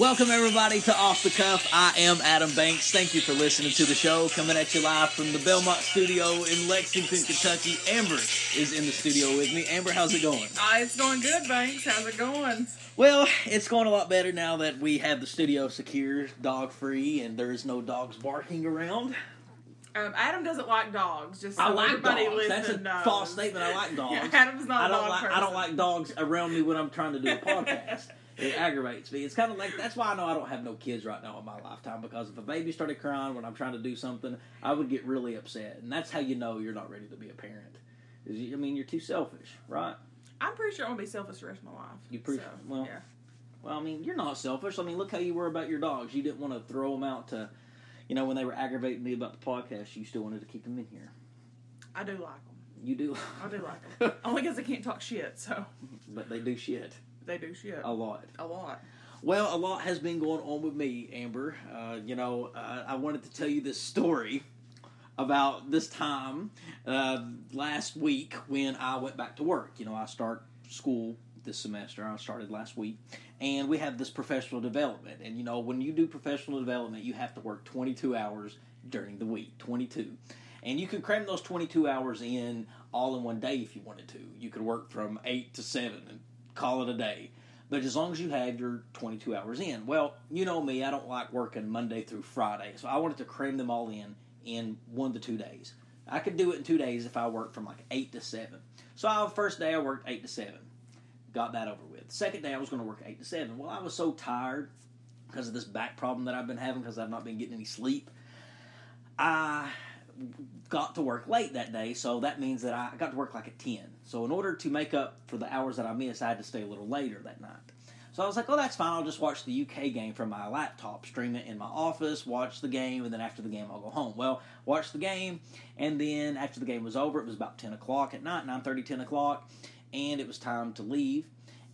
Welcome everybody to Off the Cuff. I am Adam Banks. Thank you for listening to the show. Coming at you live from the Belmont studio in Lexington, Kentucky. Amber is in the studio with me. Amber, how's it going? Uh, it's going good, Banks. How's it going? Well, it's going a lot better now that we have the studio secure, dog free, and there's no dogs barking around. Um, Adam doesn't like dogs. Just so I like everybody dogs. That's a knows. false statement. I like dogs. Yeah, Adam's not I a don't dog like person. I don't like dogs around me when I'm trying to do a podcast. it aggravates me. It's kind of like that's why I know I don't have no kids right now in my lifetime because if a baby started crying when I'm trying to do something, I would get really upset, and that's how you know you're not ready to be a parent. Is you, I mean you're too selfish, right? I'm pretty sure I'm gonna be selfish the rest of my life. You pre- so, well, yeah. Well, I mean you're not selfish. I mean look how you were about your dogs. You didn't want to throw them out to, you know, when they were aggravating me about the podcast. You still wanted to keep them in here. I do like them. You do, I do like them. Only because they can't talk shit, so but they do shit they do shit a lot. a lot. Well, a lot has been going on with me, Amber. Uh, you know, uh, I wanted to tell you this story about this time uh, last week when I went back to work. You know, I start school this semester. I started last week, and we have this professional development. And you know, when you do professional development, you have to work 22 hours during the week. 22. And you could cram those 22 hours in all in one day if you wanted to. You could work from 8 to 7 and call it a day but as long as you have your 22 hours in. Well, you know me, I don't like working Monday through Friday, so I wanted to cram them all in in one to two days. I could do it in two days if I worked from like 8 to 7. So I, first day I worked 8 to 7. Got that over with. Second day I was going to work 8 to 7. Well, I was so tired because of this back problem that I've been having because I've not been getting any sleep. I got to work late that day, so that means that I got to work like at 10. So, in order to make up for the hours that I missed, I had to stay a little later that night. So, I was like, oh, that's fine. I'll just watch the UK game from my laptop, stream it in my office, watch the game, and then after the game, I'll go home. Well, watch the game, and then after the game was over, it was about 10 o'clock at night, 9.30, 10 o'clock, and it was time to leave.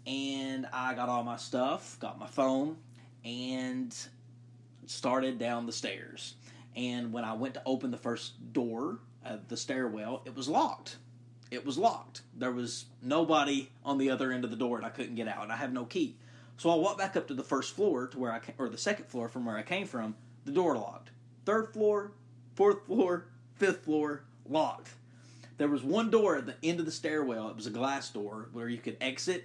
And I got all my stuff, got my phone, and started down the stairs. And when I went to open the first door of the stairwell, it was locked. It was locked. There was nobody on the other end of the door, and I couldn't get out, and I have no key. So I walked back up to the first floor to where I or the second floor from where I came from. The door locked. Third floor, fourth floor, fifth floor, locked. There was one door at the end of the stairwell. It was a glass door where you could exit.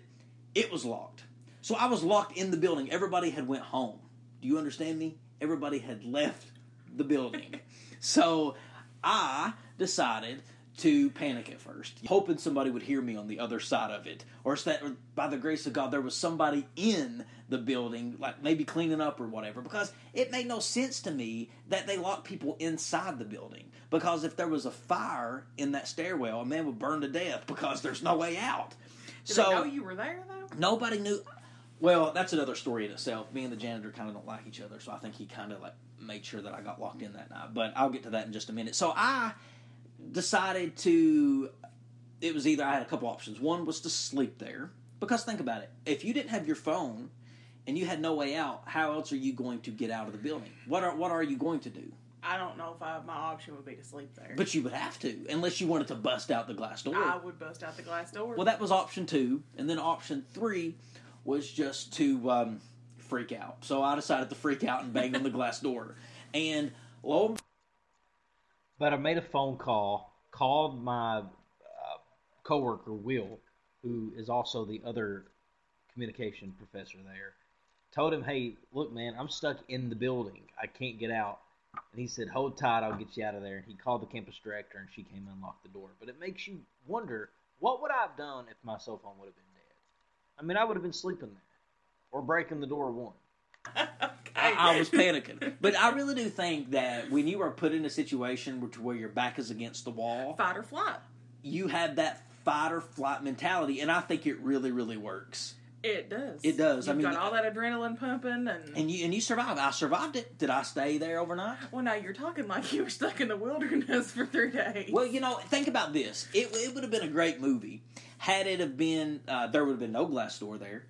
It was locked. So I was locked in the building. Everybody had went home. Do you understand me? Everybody had left the building. so I decided to panic at first, hoping somebody would hear me on the other side of it, or that by the grace of God there was somebody in the building, like maybe cleaning up or whatever. Because it made no sense to me that they locked people inside the building. Because if there was a fire in that stairwell, a man would burn to death because there's no way out. Did so they know you were there though? nobody knew. Well, that's another story in itself. Me and the janitor kind of don't like each other, so I think he kind of like made sure that I got locked in that night. But I'll get to that in just a minute. So I decided to. It was either I had a couple options. One was to sleep there because think about it. If you didn't have your phone and you had no way out, how else are you going to get out of the building? What are what are you going to do? I don't know if I, my option would be to sleep there. But you would have to, unless you wanted to bust out the glass door. I would bust out the glass door. Well, that was option two, and then option three was just to um, freak out. So I decided to freak out and bang on the glass door, and lo but I made a phone call, called my uh, coworker Will, who is also the other communication professor there. Told him, "Hey, look, man, I'm stuck in the building. I can't get out." And he said, "Hold tight, I'll get you out of there." And he called the campus director, and she came and unlocked the door. But it makes you wonder, what would I have done if my cell phone would have been dead? I mean, I would have been sleeping there, or breaking the door one. okay. I, I was panicking. But I really do think that when you are put in a situation where, where your back is against the wall, fight or flight. you have that fight or flight mentality, and I think it really, really works. It does. It does. I You've mean- got all that adrenaline pumping, and, And you and you survived. I survived it. Did I stay there overnight? well, now you're talking like you were stuck in the wilderness for three days. Well, you know, think about this. It, it would have been a great movie had it have been. Uh, there would have been no glass door there.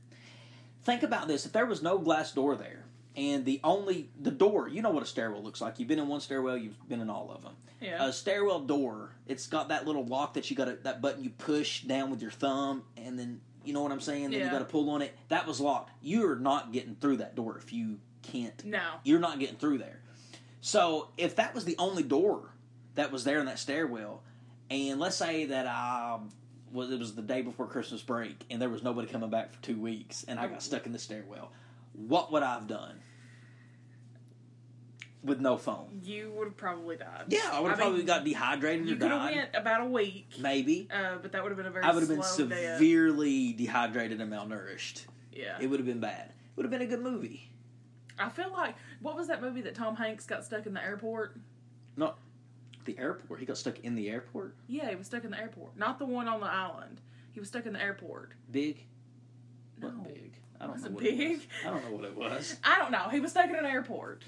Think about this. If there was no glass door there, and the only the door, you know what a stairwell looks like. You've been in one stairwell. You've been in all of them. yeah. A stairwell door. It's got that little lock that you got to, that button you push down with your thumb, and then You know what I'm saying? Then you got to pull on it. That was locked. You're not getting through that door if you can't. No. You're not getting through there. So if that was the only door that was there in that stairwell, and let's say that I was it was the day before Christmas break and there was nobody coming back for two weeks and I got stuck in the stairwell, what would I have done? With no phone. You would have probably died. Yeah, I would have mean, probably got dehydrated and died. You or could have died. went about a week, Maybe. uh, but that would have been a very I would have been slow death. severely dehydrated and malnourished. Yeah. It would have been bad. It would have been a good movie. I feel like what was that movie that Tom Hanks got stuck in the airport? No, the airport. He got stuck in the airport. Yeah, he was stuck in the airport, not the one on the island. He was stuck in the airport. Big. No. Wasn't big. I don't Was know it what it big? was. I don't know what it was. I don't know. He was stuck in an airport.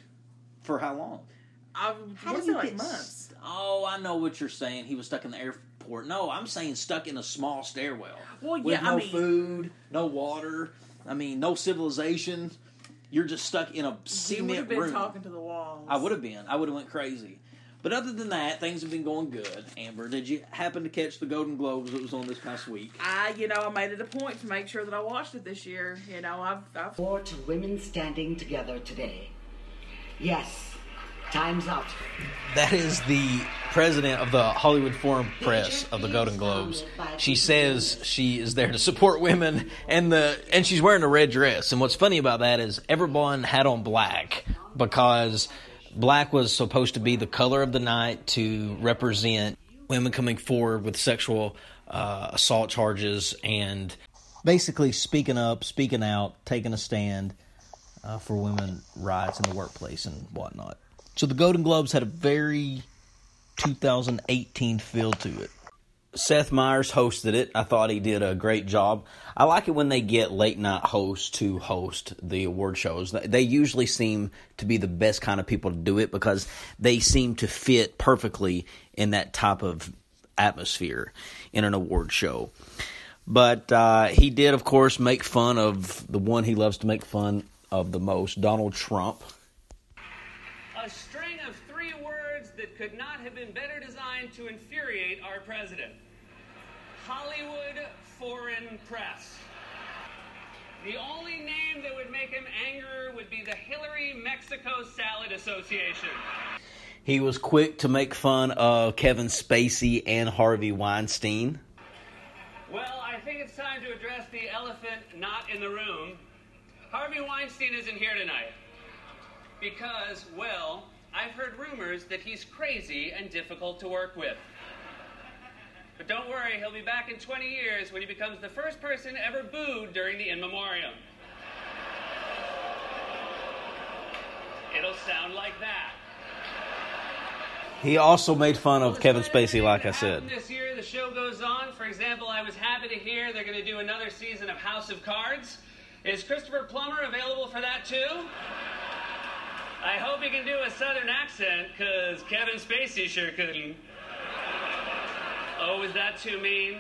For how long? I How want do you like get months. st- oh, I know what you're saying. He was stuck in the airport. No, I'm saying stuck in a small stairwell. Well, with yeah, no I mean, food, no water. I mean, no civilization. You're just stuck in a you would cement have been room. talking to the walls. I would have been. I would have went crazy. But other than that, things have been going good. Amber, did you happen to catch the Golden Globes that was on this past week? I, you know, I made it a point to make sure that I watched it this year. You know, I've, I've Or to women standing together today. Yes, time's up. That is the president of the Hollywood Foreign Press of the Golden Globes. She says she is there to support women, and the and she's wearing a red dress. And what's funny about that is everyone had on black because black was supposed to be the color of the night to represent women coming forward with sexual uh, assault charges and basically speaking up, speaking out, taking a stand uh, for women rights in the workplace and whatnot. So the Golden Globes had a very 2018 feel to it. Seth Meyers hosted it. I thought he did a great job. I like it when they get late night hosts to host the award shows. They usually seem to be the best kind of people to do it because they seem to fit perfectly in that type of atmosphere in an award show. But uh, he did, of course, make fun of the one he loves to make fun of the most, Donald Trump. A string of three words that could not have been better designed to infuriate our president Hollywood Foreign Press. The only name that would make him angrier would be the Hillary Mexico Salad Association. He was quick to make fun of Kevin Spacey and Harvey Weinstein. Well, I think it's time to address the elephant not in the room. Harvey Weinstein isn't here tonight. Because, well, I've heard rumors that he's crazy and difficult to work with. But don't worry, he'll be back in 20 years when he becomes the first person ever booed during the In Memoriam. It'll sound like that. He also made fun of Well, Kevin Spacey, like I said. This year, the show goes on. For example, I was happy to hear they're going to do another season of House of Cards. Is Christopher Plummer available for that too? I hope he can do a southern accent, because Kevin Spacey sure couldn't. Oh, was that too mean?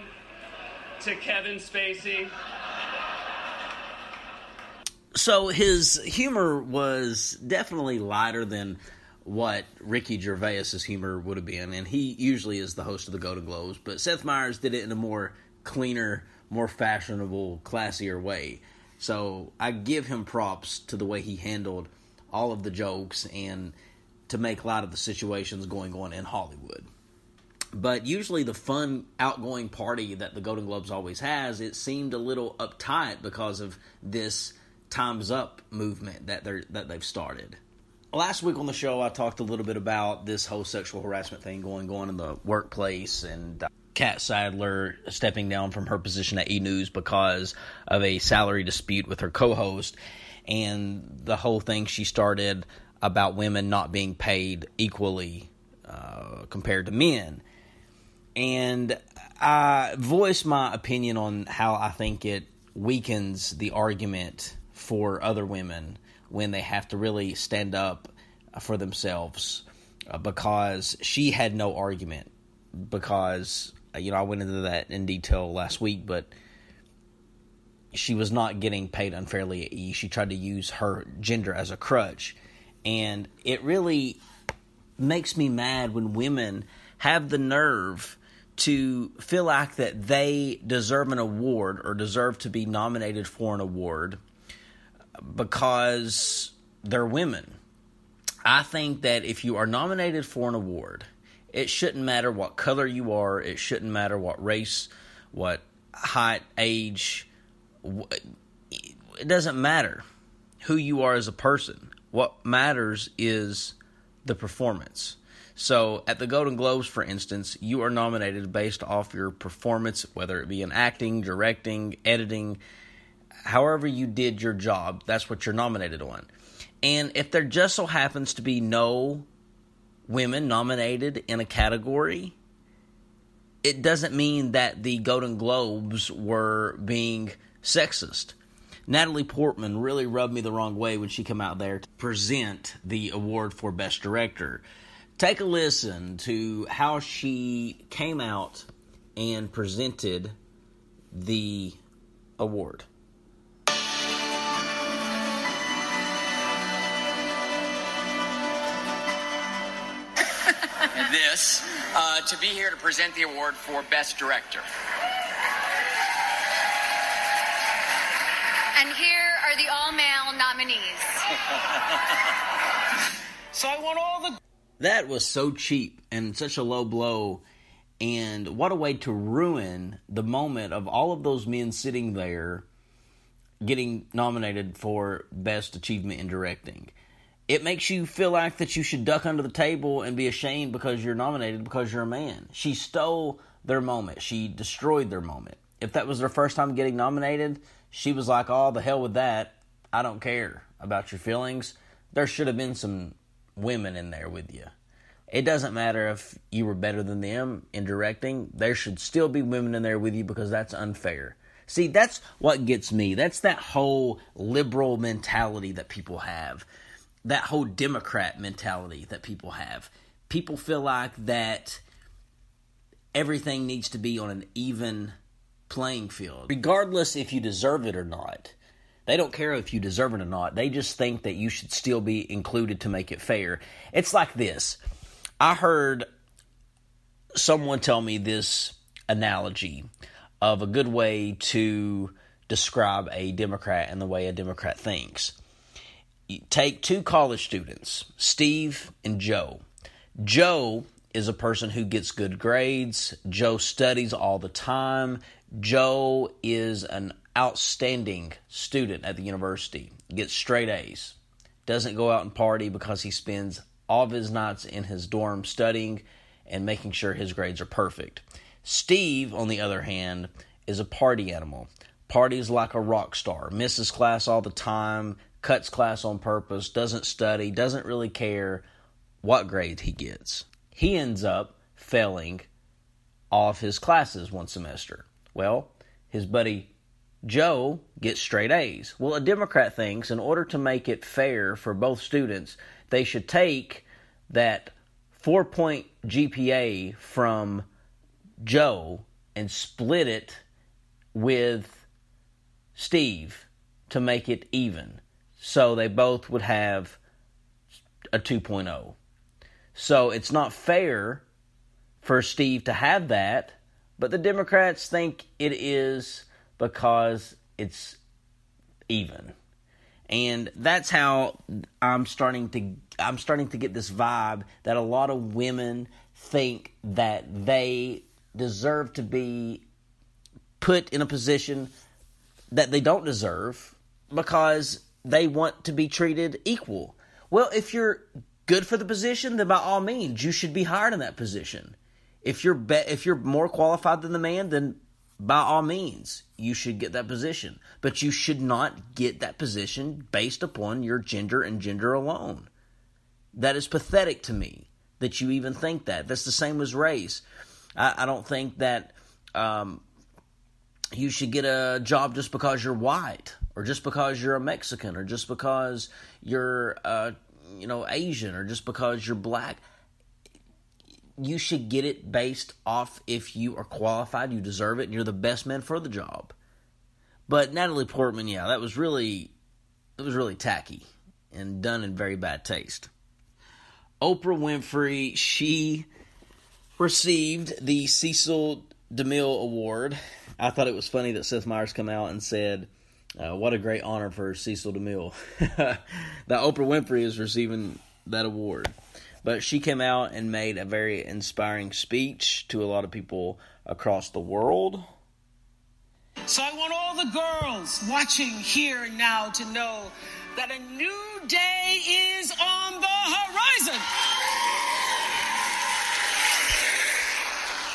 To Kevin Spacey? So his humor was definitely lighter than what Ricky Gervais's humor would have been, and he usually is the host of the Golden Globes. But Seth Meyers did it in a more cleaner, more fashionable, classier way. So I give him props to the way he handled all of the jokes and to make light of the situations going on in Hollywood. But usually the fun, outgoing party that the Golden Globes always has, it seemed a little uptight because of this "Times Up" movement that they that they've started. Last week on the show, I talked a little bit about this whole sexual harassment thing going on in the workplace and. Uh, Catt Sadler stepping down from her position at E News because of a salary dispute with her co host, and the whole thing she started about women not being paid equally uh, compared to men. And I voiced my opinion on how I think it weakens the argument for other women when they have to really stand up for themselves uh, because she had no argument. Because you know I went into that in detail last week but she was not getting paid unfairly at E. She tried to use her gender as a crutch and it really makes me mad when women have the nerve to feel like that they deserve an award or deserve to be nominated for an award because they're women. I think that if you are nominated for an award, it shouldn't matter what color you are, it shouldn't matter what race, what height, age, it doesn't matter who you are as a person. What matters is the performance. So at the Golden Globes, for instance, you are nominated based off your performance, whether it be in acting, directing, editing, however you did your job, that's what you're nominated on. And if there just so happens to be no women nominated in a category, it doesn't mean that the Golden Globes were being sexist. Natalie Portman really rubbed me the wrong way when she came out there to present the award for Best Director. Take a listen to how she came out and presented the award. this uh, to be here to present the award for Best Director. All nominees. so I want all the. That was so cheap and such a low blow. And what a way to ruin the moment of all of those men sitting there getting nominated for Best Achievement in Directing. It makes you feel like that you should duck under the table and be ashamed because you're nominated because you're a man. She stole their moment. She destroyed their moment. If that was their first time getting nominated, she was like, "Oh, the hell with that. I don't care about your feelings." There should have been some women in there with you. It doesn't matter if you were better than them in directing. There should still be women in there with you because that's unfair. See, that's what gets me. That's that whole liberal mentality that people have. That whole Democrat mentality that people have. People feel like that everything needs to be on an even playing field, regardless if you deserve it or not. They don't care if you deserve it or not. They just think that you should still be included to make it fair. It's like this. I heard someone tell me this analogy of a good way to describe a Democrat and the way a Democrat thinks. You take two college students, Steve and Joe. Joe is a person who gets good grades. Joe studies all the time. Joe is an outstanding student at the university, gets straight A's, doesn't go out and party because he spends all of his nights in his dorm studying and making sure his grades are perfect. Steve, on the other hand, is a party animal. Parties like a rock star, misses class all the time, cuts class on purpose, doesn't study, doesn't really care what grade he gets. He ends up failing all of his classes one semester. Well, his buddy Joe gets straight A's. Well, a Democrat thinks in order to make it fair for both students, they should take that four point GPA from Joe and split it with Steve to make it even. So they both would have a 2.0. So it's not fair for Steve to have that but the Democrats think it is because it's even. And that's how I'm starting to I'm starting to get this vibe that a lot of women think that they deserve to be put in a position that they don't deserve because they want to be treated equal. Well, if you're good for the position, then by all means, you should be hired in that position. If you're be- if you're more qualified than the man, then by all means you should get that position. But you should not get that position based upon your gender and gender alone. That is pathetic to me that you even think that. That's the same as race. I, I don't think that um, you should get a job just because you're white, or just because you're a Mexican, or just because you're uh, you know Asian, or just because you're black you should get it based off if you are qualified, you deserve it, and you're the best man for the job. But Natalie Portman, yeah, that was really it was really tacky and done in very bad taste. Oprah Winfrey, she received the Cecil DeMille Award. I thought it was funny that Seth Meyers come out and said, uh, "What a great honor for Cecil DeMille." that Oprah Winfrey is receiving that award, but she came out and made a very inspiring speech to a lot of people across the world. So I want all the girls watching here and now to know that a new day is on the horizon.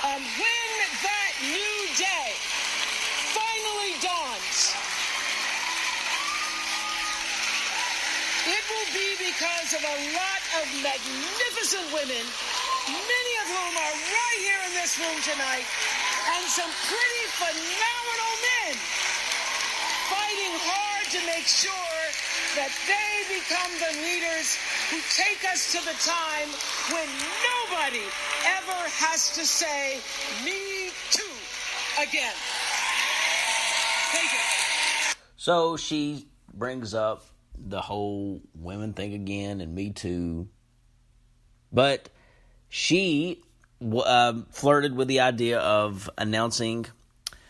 And when that new day finally dawns, it will be because of a lot of magnificent women, many of whom are right here in this room tonight, and some pretty phenomenal men fighting hard to make sure that they become the leaders who take us to the time when nobody ever has to say, me too, again. So she brings up the whole women thing again and Me Too. But she uh, flirted with the idea of announcing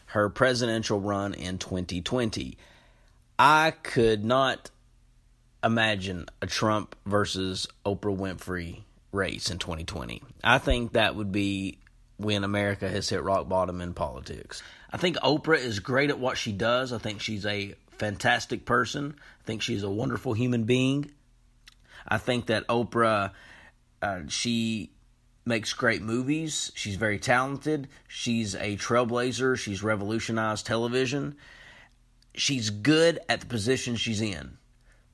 her presidential run in 2020. I could not imagine a Trump versus Oprah Winfrey race in 2020. I think that would be when America has hit rock bottom in politics. I think Oprah is great at what she does. I think she's a fantastic person. I think she's a wonderful human being. I think that Oprah, uh, she makes great movies. She's very talented. She's a trailblazer. She's revolutionized television. She's good at the position she's in.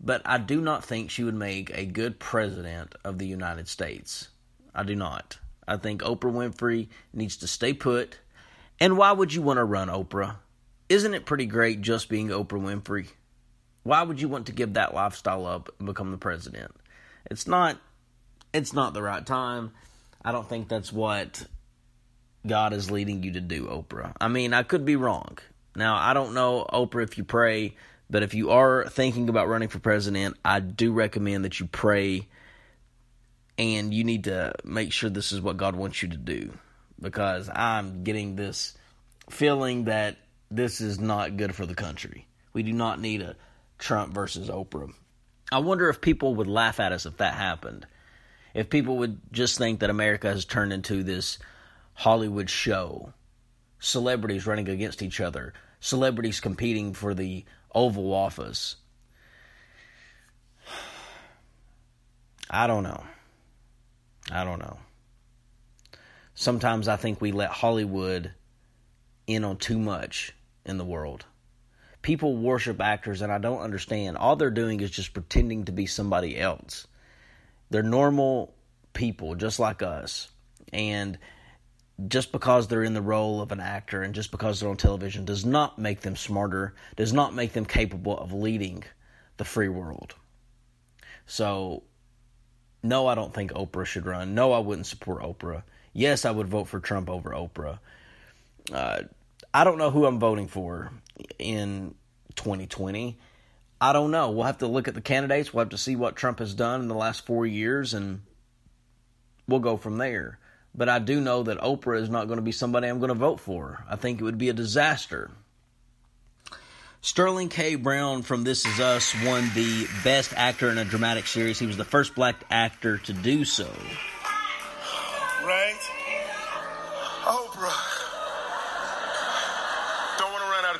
But I do not think she would make a good president of the United States. I do not. I think Oprah Winfrey needs to stay put. And why would you want to run Oprah? Isn't it pretty great just being Oprah Winfrey? Why would you want to give that lifestyle up and become the president? It's not it's not the right time. I don't think that's what God is leading you to do, Oprah. I mean, I could be wrong. Now, I don't know, Oprah, if you pray, but if you are thinking about running for president, I do recommend that you pray and you need to make sure this is what God wants you to do because I'm getting this feeling that this is not good for the country. We do not need a Trump versus Oprah. I wonder if people would laugh at us if that happened. If people would just think that America has turned into this Hollywood show, celebrities running against each other, celebrities competing for the Oval Office. I don't know. I don't know. Sometimes I think we let Hollywood in on too much in the world. People worship actors, and I don't understand. All they're doing is just pretending to be somebody else. They're normal people, just like us. And just because they're in the role of an actor and just because they're on television does not make them smarter, does not make them capable of leading the free world. So, no, I don't think Oprah should run. No, I wouldn't support Oprah. Yes, I would vote for Trump over Oprah. Uh, I don't know who I'm voting for in 2020. I don't know. We'll have to look at the candidates. We'll have to see what Trump has done in the last four years, and we'll go from there. But I do know that Oprah is not going to be somebody I'm going to vote for. I think it would be a disaster. Sterling K. Brown from This Is Us won the Best Actor in a Dramatic Series. He was the first black actor to do so.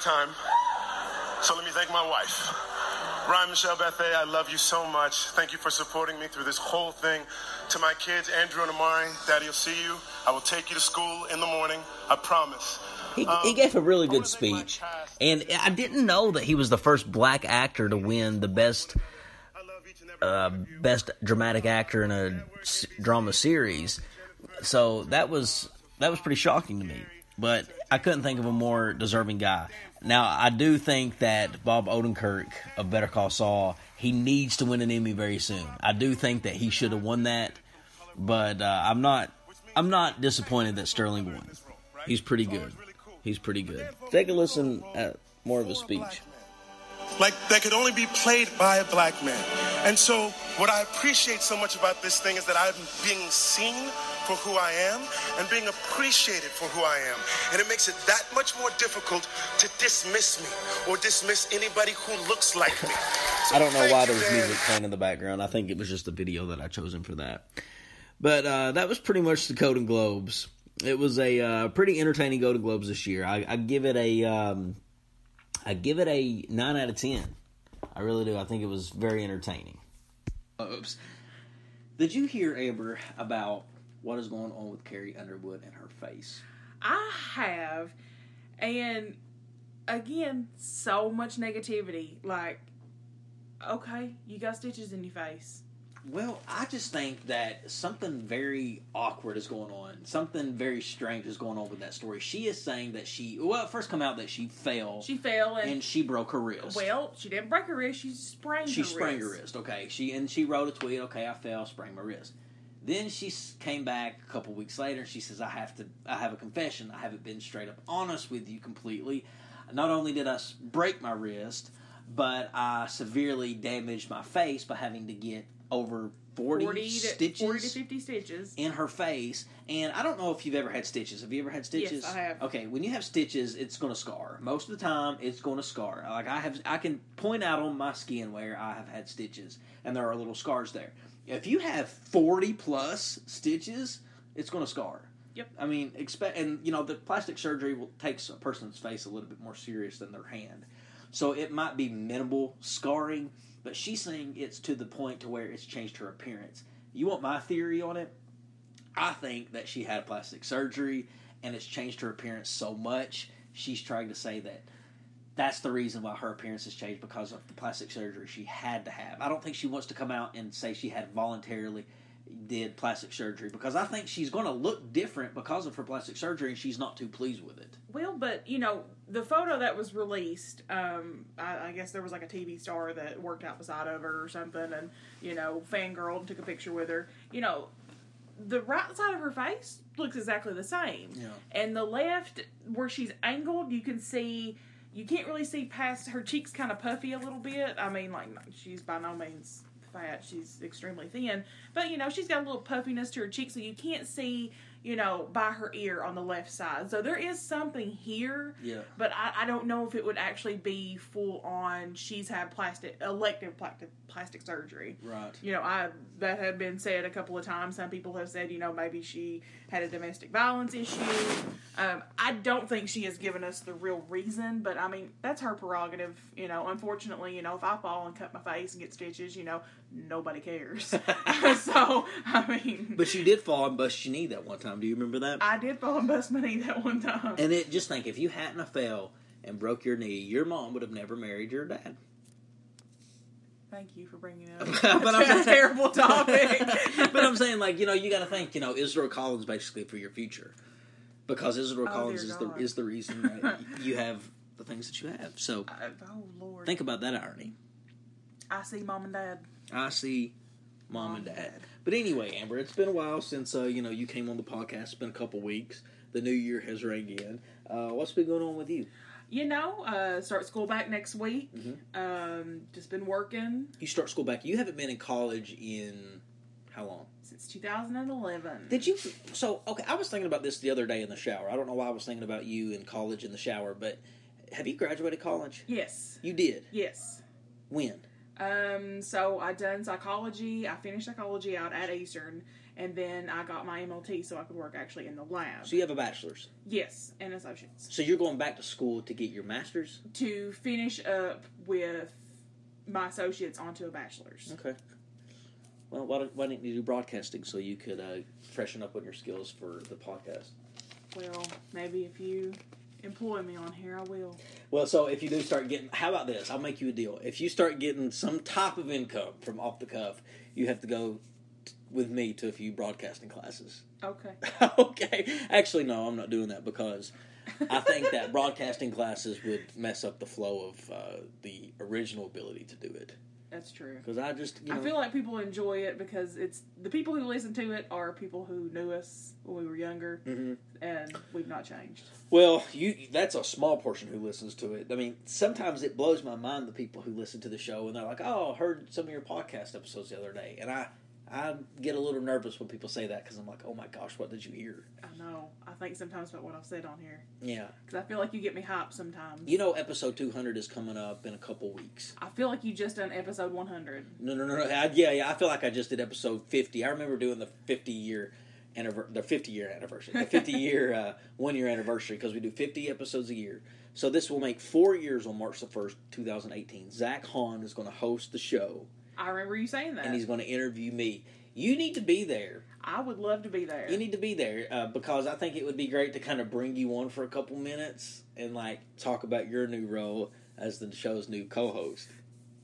Time. So let me thank my wife. Ryan Michelle Bathe, I love you so much. Thank you for supporting me through this whole thing. To my kids, Andrew and Amaré, Daddy will see you. I will take you to school in the morning. I promise. He, he gave a really good speech. And I didn't know that he was the first black actor to win the best uh, best dramatic actor in a drama series. So that was that was pretty shocking to me. But I couldn't think of a more deserving guy. Now I do think that Bob Odenkirk of Better Call Saul he needs to win an Emmy very soon. I do think that he should have won that, but uh, I'm not I'm not disappointed that Sterling won. He's pretty good. He's pretty good. Take a listen at more of his speech. Like that could only be played by a black man. And so what I appreciate so much about this thing is that I'm being seen for who I am and being appreciated for who I am. And it makes it that much more difficult to dismiss me or dismiss anybody who looks like me. So I don't know why there was music playing in the background. I think it was just a video that I chosen for that. But uh, that was pretty much the Golden Globes. It was a uh, pretty entertaining Golden Globes this year. I, I give it a um, I give it a nine out of ten. I really do. I think it was very entertaining. Oops. Did you hear, Amber, about what is going on with Carrie Underwood and her face? I have, and again, so much negativity. Like, okay, you got stitches in your face. Well, I just think that something very awkward is going on. Something very strange is going on with that story. She is saying that she, well, it first come out that she fell She fell and, and she broke her wrist. well, she didn't break her wrist. She sprained. she her sprained wrist. her wrist. Okay, she and she wrote a tweet. Okay, I fell, sprained my wrist. Then she came back a couple weeks later. and She says, "I have to. I have a confession. I haven't been straight up honest with you completely. Not only did I break my wrist, but I severely damaged my face by having to get over 40, 40 to, stitches 40 to 50 stitches. in her face. And I don't know if you've ever had stitches. Have you ever had stitches? Yes, I have. Okay, when you have stitches, it's going to scar. Most of the time, it's going to scar. Like I have, I can point out on my skin where I have had stitches, and there are little scars there. If you have forty plus stitches, it's going to scar. Yep. I mean, expect, and you know, the plastic surgery will takes a person's face a little bit more serious than their hand, so it might be minimal scarring. But she's saying it's to the point to where it's changed her appearance. You want my theory on it? I think that she had plastic surgery and it's changed her appearance so much. She's trying to say that that's the reason why her appearance has changed because of the plastic surgery she had to have. I don't think she wants to come out and say she had voluntarily did plastic surgery because I think she's going to look different because of her plastic surgery and she's not too pleased with it. Well, but you know, the photo that was released, um, I, I guess there was like a TV star that worked out beside of her or something, and you know, fangirl and took a picture with her. You know, the right side of her face looks exactly the same, Yeah. and the left, where she's angled, you can see. You can't really see past her cheeks, kind of puffy a little bit. I mean, like she's by no means fat; she's extremely thin. But you know, she's got a little puffiness to her cheeks, so you can't see, you know, by her ear on the left side. So there is something here Yeah. but I, I don't know if it would actually be full on. She's had plastic elective plastic plastic surgery. Right. You know, I that had been said a couple of times. Some people have said, you know, maybe she had a domestic violence issue. Um, I don't think she has given us the real reason, but I mean that's her prerogative. You know, unfortunately, you know, if I fall and cut my face and get stitches, you know, nobody cares. so I mean, But she did fall and bust your knee that one time. Do you remember that? I did fall and bust my knee that one time. And it just think if you hadn't have fell and broke your knee, your mom would have never married your dad. Thank you for bringing it up. But I'm a terrible topic. but I'm saying, like, you know, you got to think, you know, Israel Collins basically for your future, because Israel Oh, Collins is the is the reason that you have the things that you have. So I- oh Lord. think about that irony. I see mom and dad. I see mom, and dad. But anyway, Amber, it's been a while since uh, you know you came on the podcast. It's been a couple weeks. The new year has rang in. Uh, what's been going on with you? You know, uh, start school back next week. Mm-hmm. Um, just been working You start school back. You haven't been in college in how long? since 2011. Did you? So okay, I was thinking about this the other day in the shower. I don't know why I was thinking about you in college in the shower, but have you graduated college? Yes. You did. Yes. When? Um, so I done psychology. I finished psychology out at Eastern, and then I got my MLT so I could work actually in the lab. So you have a bachelor's. yes, and associates So you're going back to school to get your master's. to finish up with my associates onto a bachelor's. Okay. Well, why, don't, why didn't you do broadcasting so you could uh, freshen up on your skills for the podcast? Well, maybe if you employ me on here, I will. Well, so if you do start getting, how about this? I'll make you a deal. If you start getting some type of income from off the cuff, you have to go t- with me to a few broadcasting classes. Okay. okay. Actually, no, I'm not doing that because I think that broadcasting classes would mess up the flow of uh, the original ability to do it. That's true. Because I just, you know, I feel like people enjoy it because it's the people who listen to it are people who knew us when we were younger, Mhm. and we've not changed. Well, you that's a small portion who listens to it. I mean, sometimes it blows my mind the people who listen to the show and they're like, "Oh, I heard some of your podcast episodes the other day." And I I get a little nervous when people say that because I'm like, oh my gosh, what did you hear? I know. I think sometimes about what I've said on here Yeah. because I feel like you get me hyped sometimes. You know, episode 200 is coming up in a couple weeks. I feel like you just done episode 100. No, no, no, no. I, yeah, yeah. I feel like I just did episode 50. I remember doing the 50 year anniversary, the 50 year anniversary, the 50 year uh, one year anniversary because we do 50 episodes a year. So this will make four years on March the 1st, 2018. Zach Hahn is going to host the show I remember you saying that. and he's going to interview me. You need to be there. I would love to be there. You need to be there uh, because I think it would be great to kind of bring you on for a couple minutes and like talk about your new role as the show's new co-host.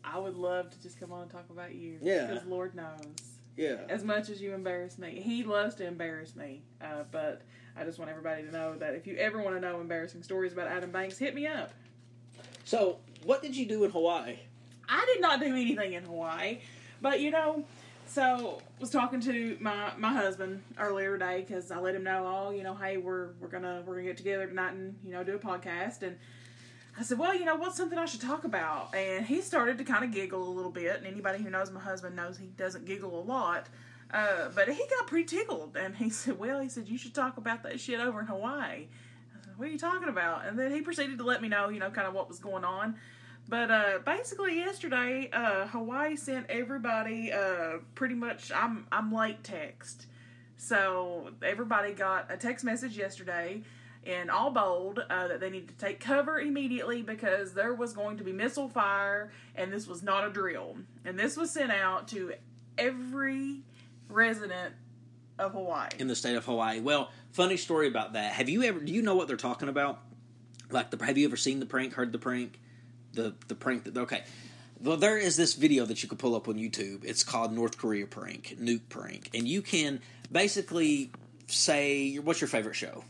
I would love to just come on and talk about you. Yeah. Because Lord knows. Yeah. As much as you embarrass me, he loves to embarrass me. Uh, but I just want everybody to know that if you ever want to know embarrassing stories about Adam Banks, hit me up. So, what did you do in Hawaii? I did not do anything in Hawaii, but you know, so was talking to my my husband earlier today because I let him know, oh, you know, hey, we're we're gonna we're gonna get together tonight and you know do a podcast, and I said, well, you know, what's something I should talk about? And he started to kind of giggle a little bit, and anybody who knows my husband knows he doesn't giggle a lot. Uh, but he got pretty tickled, and he said, "Well, he said you should talk about that shit over in Hawaii." I said, "What are you talking about?" And then he proceeded to let me know, you know, kind of what was going on. But uh, basically, yesterday, uh, Hawaii sent everybody uh, pretty much. I'm I'm late text, so everybody got a text message yesterday in all bold uh, that they needed to take cover immediately because there was going to be missile fire, and this was not a drill. And this was sent out to every resident of Hawaii. in the state of Hawaii. Well, funny story about that. Have you ever? Do you know what they're talking about? Like, the, have you ever seen the prank? Heard the prank? The the prank that okay. Well, there is this video that you can pull up on YouTube. It's called North Korea prank, nuke prank, and you can basically say, "What's your favorite show?"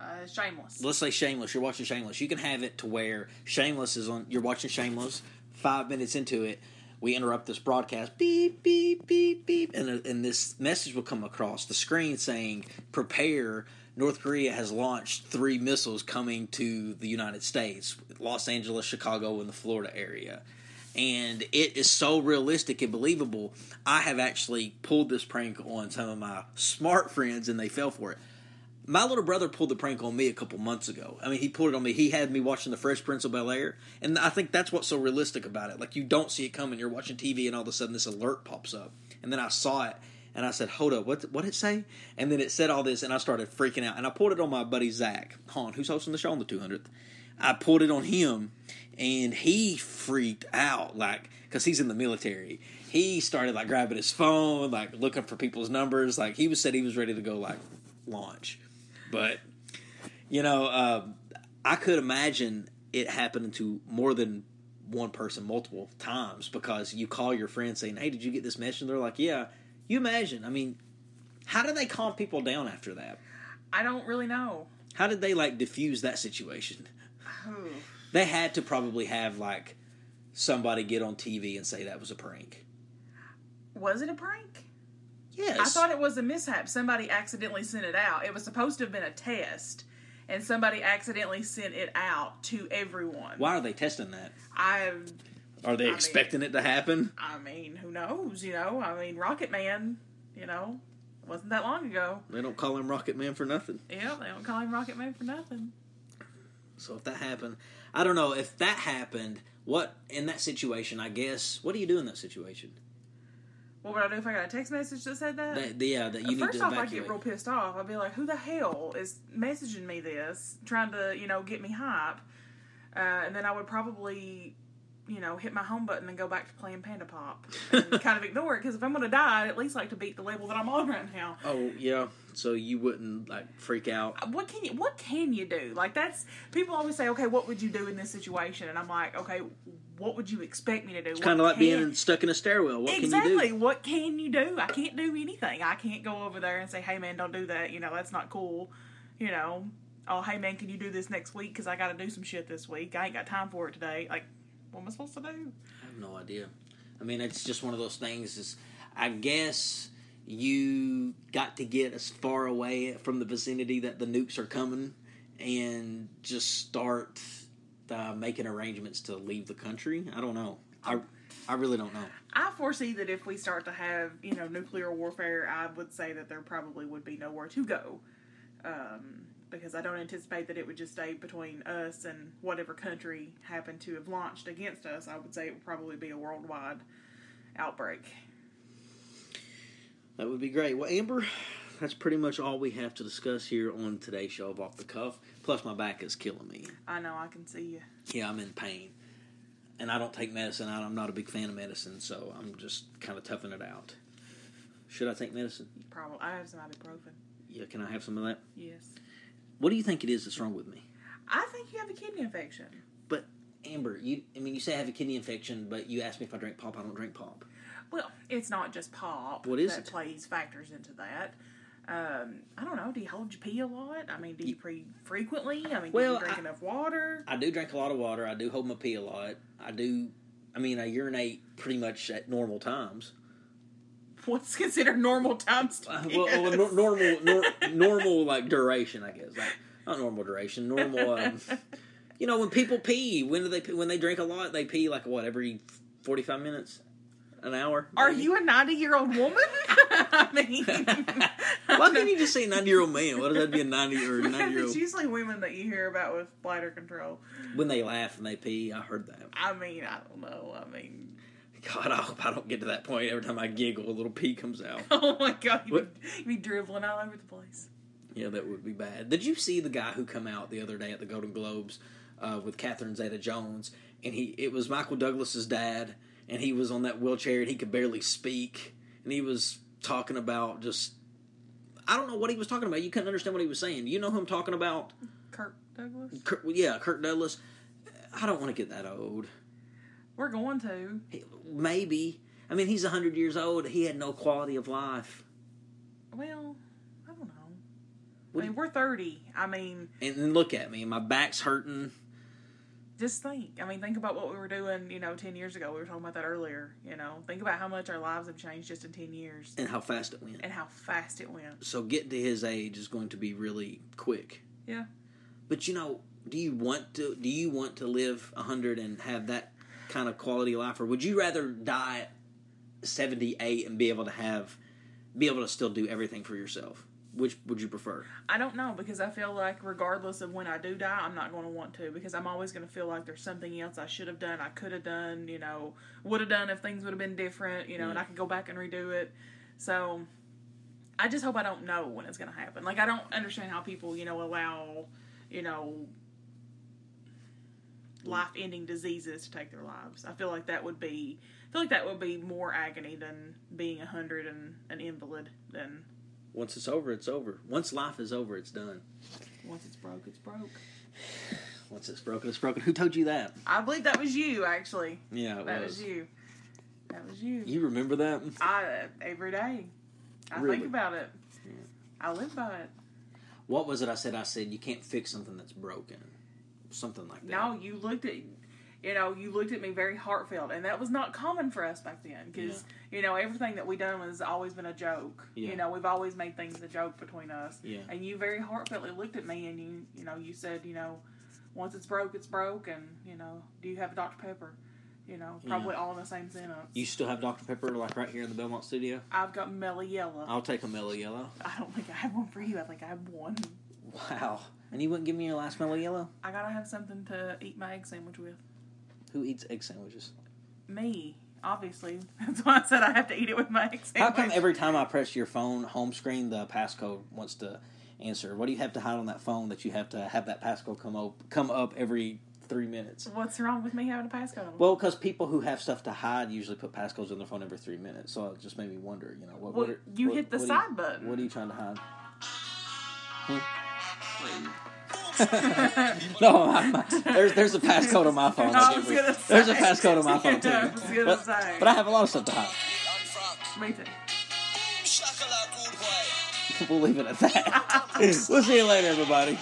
Uh, shameless. let's say Shameless. You're watching Shameless. You can have it to where Shameless is on. You're watching Shameless. Five minutes into it, we interrupt this broadcast. Beep beep beep beep, and and this message will come across the screen saying, "Prepare." North Korea has launched three missiles coming to the United States, Los Angeles, Chicago, and the Florida area. And it is so realistic and believable. I have actually pulled this prank on some of my smart friends, and they fell for it my little brother pulled the prank on me a couple months ago. I mean, he pulled it on me. He had me watching The Fresh Prince of Bel Air, and I think that's what's so realistic about it. Like you don't see it coming. You're watching TV, and all of a sudden this alert pops up, and then I saw it, and I said, "Hold up, what what did it say?" And then it said all this, and I started freaking out. And I pulled it on my buddy Zach Hahn, who's hosting the show on the 200th. I pulled it on him, and he freaked out, like because he's in the military. He started like grabbing his phone, like looking for people's numbers. Like he was said he was ready to go like launch. But you know, uh, I could imagine it happening to more than one person multiple times because you call your friend saying, "Hey, did you get this message?" And they're like, "Yeah." You imagine? I mean, how do they calm people down after that? I don't really know. How did they like diffuse that situation? Ooh. They had to probably have like somebody get on TV and say that was a prank. Was it a prank? Yes. I thought it was a mishap. Somebody accidentally sent it out. It was supposed to have been a test, and somebody accidentally sent it out to everyone. Why are they testing that? I, Are they I mean- expecting it to happen? I mean, who knows? You know, I mean, Rocket Man. You know, wasn't that long ago. They don't call him Rocket Man for nothing. Yeah, they don't call him Rocket Man for nothing. So if that happened, I don't know if that happened. What in that situation? I guess. What do you do in that situation? What would I do if I got a text message that said that? That, yeah, that you need First to off, I'd get real pissed off. I'd be like, "Who the hell is messaging me this, trying to, you know, get me hype?" Uh, and then I would probably, you know, hit my home button and go back to playing Panda Pop and kind of ignore it because if I'm going to die, I'd at least like to beat the level that I'm on right now. oh yeah, so you wouldn't like freak out. What can you What can you do? Like that's people always say, "Okay, what would you do in this situation?" And I'm like, "Okay, what would you expect me to do?" It's kind of like being stuck in a stairwell. What exactly. can you do? What can you do? I can't do anything. I can't go over there and say, "Hey, man, don't do that." You know, that's not cool. You know, oh, hey, man, can you do this next week? Because I got to do some shit this week. I ain't got time for it today. Like, what am I supposed to do? I have no idea. I mean, it's just one of those things. Is I guess you got to get as far away from the vicinity that the nukes are coming, and just start uh, making arrangements to leave the country. I don't know. I I really don't know. I foresee that if we start to have, you know, nuclear warfare, I would say that there probably would be nowhere to go. Um, because I don't anticipate that it would just stay between us and whatever country happened to have launched against us. I would say it would probably be a worldwide outbreak. That would be great. Well, Amber, that's pretty much all we have to discuss here on today's show of Off the Cuff. Plus, my back is killing me. I know, I can see you. Yeah, I'm in pain. And I don't take medicine. I'm not a big fan of medicine, so I'm just kind of toughing it out. Should I take medicine? Probably. I have some ibuprofen. Yeah, can I have some of that? Yes. What do you think it is that's wrong with me? I think you have a kidney infection. But Amber, you I mean you say I have a kidney infection, but you ask me if I drink pop, I don't drink pop. Well, it's not just pop. What is that it? plays factors into that. Um, I don't know. Do you hold your pee a lot? I mean, do you pee frequently? I mean, Well, do you drink I- enough water? I do drink a lot of water. I do hold my pee a lot. I do. I mean, I urinate pretty much at normal times. What's considered normal times to Uh, well, well, nor- normal, nor- normal like duration, I guess. Like not normal duration, normal. Um, you know, when people pee, when do they pee? when they drink a lot? They pee like what every forty five minutes, an hour. Are you a ninety-year-old woman? I mean, Why can't you just say ninety year old man? What does that be a ninety or ninety year it's old? usually women that you hear about with bladder control. When they laugh and they pee, I heard that. I mean, I don't know. I mean, God, I hope I don't get to that point. Every time I giggle, a little pee comes out. oh my god, you'd be, you'd be dribbling all over the place. Yeah, that would be bad. Did you see the guy who come out the other day at the Golden Globes uh, with Catherine Zeta-Jones, and he it was Michael Douglas's dad, and he was on that wheelchair and he could barely speak, and he was talking about just I don't know what he was talking about. You couldn't understand what he was saying. You know who I'm talking about? Kirk Douglas. Kirk, yeah, Kirk Douglas. I don't want to get that old. We're going to. Maybe. I mean, he's hundred years old. He had no quality of life. Well, I don't know. What I mean, we're thirty. I mean, And then look at me. My back's hurting. Just think. I mean, think about what we were doing. You know, ten years ago. We were talking about that earlier. You know, think about how much our lives have changed just in ten years, And how fast it went. and how fast it went. so getting to his age is going to be really quick. Yeah. But you know, do you want to? Do you want to live hundred and have that kind of quality of life, or would you rather die at seventy eight and be able to have, be able to still do everything for yourself? Which would you prefer? I don't know because I feel like regardless of when I do die, I'm not going to want to because I'm always going to feel like there's something else I should have done, I could have done, you know, would have done if things would have been different, you know, and mm. I could go back and redo it. So I just hope I don't know when it's going to happen. Like I don't understand how people, you know, allow, you know, life-ending diseases to take their lives. I feel like that would be I feel like that would be more agony than being a hundred and an invalid than Once it's over, it's over. Once life is over, it's done. once it's broke, it's broke. Once it's broken, it's broken. Who told you that? I believe that was you, actually. Yeah, it That was. was you. That was you. You remember that? I uh, every day. I Really? think about it. I live by it. What was it I said? I said you can't fix something that's broken. Something like that. No, you looked at, you know, you looked at me very heartfelt, and that was not common for us back then because you know everything that we done has always been a joke. Yeah. You know, we've always made things a joke between us. Yeah. And you very heartfeltly looked at me, and you, you know, you said, you know, once it's broke, it's broke, and you know, do you have a Dr Pepper? You know, probably all in the same sentence. You still have Dr. Pepper like right here in the Belmont studio? I've got Mellow Yellow. I'll take a mellow yellow. I don't think I have one for you. I think I have one. Wow. And you wouldn't give me your last mellow yellow? I gotta have something to eat my egg sandwich with. Who eats egg sandwiches? Me, obviously. That's why I said I have to eat it with my egg sandwiches. How come every time I press your phone home screen, the passcode wants to answer? What do you have to hide on that phone that you have to have that passcode come up come up every three minutes? What's wrong with me having a passcode? Well, because people who have stuff to hide usually put passcodes on their phone every three minutes, so it just made me wonder. You know, what? Well, what are- you what- hit the side you- button. What are you trying to hide? no, I'm, there's there's a passcode on my phone. I I was gonna you. There's a passcode on my phone too. I but, but I have a lot of stuff to hide. Me too. We'll leave it at that. we'll see you later, everybody.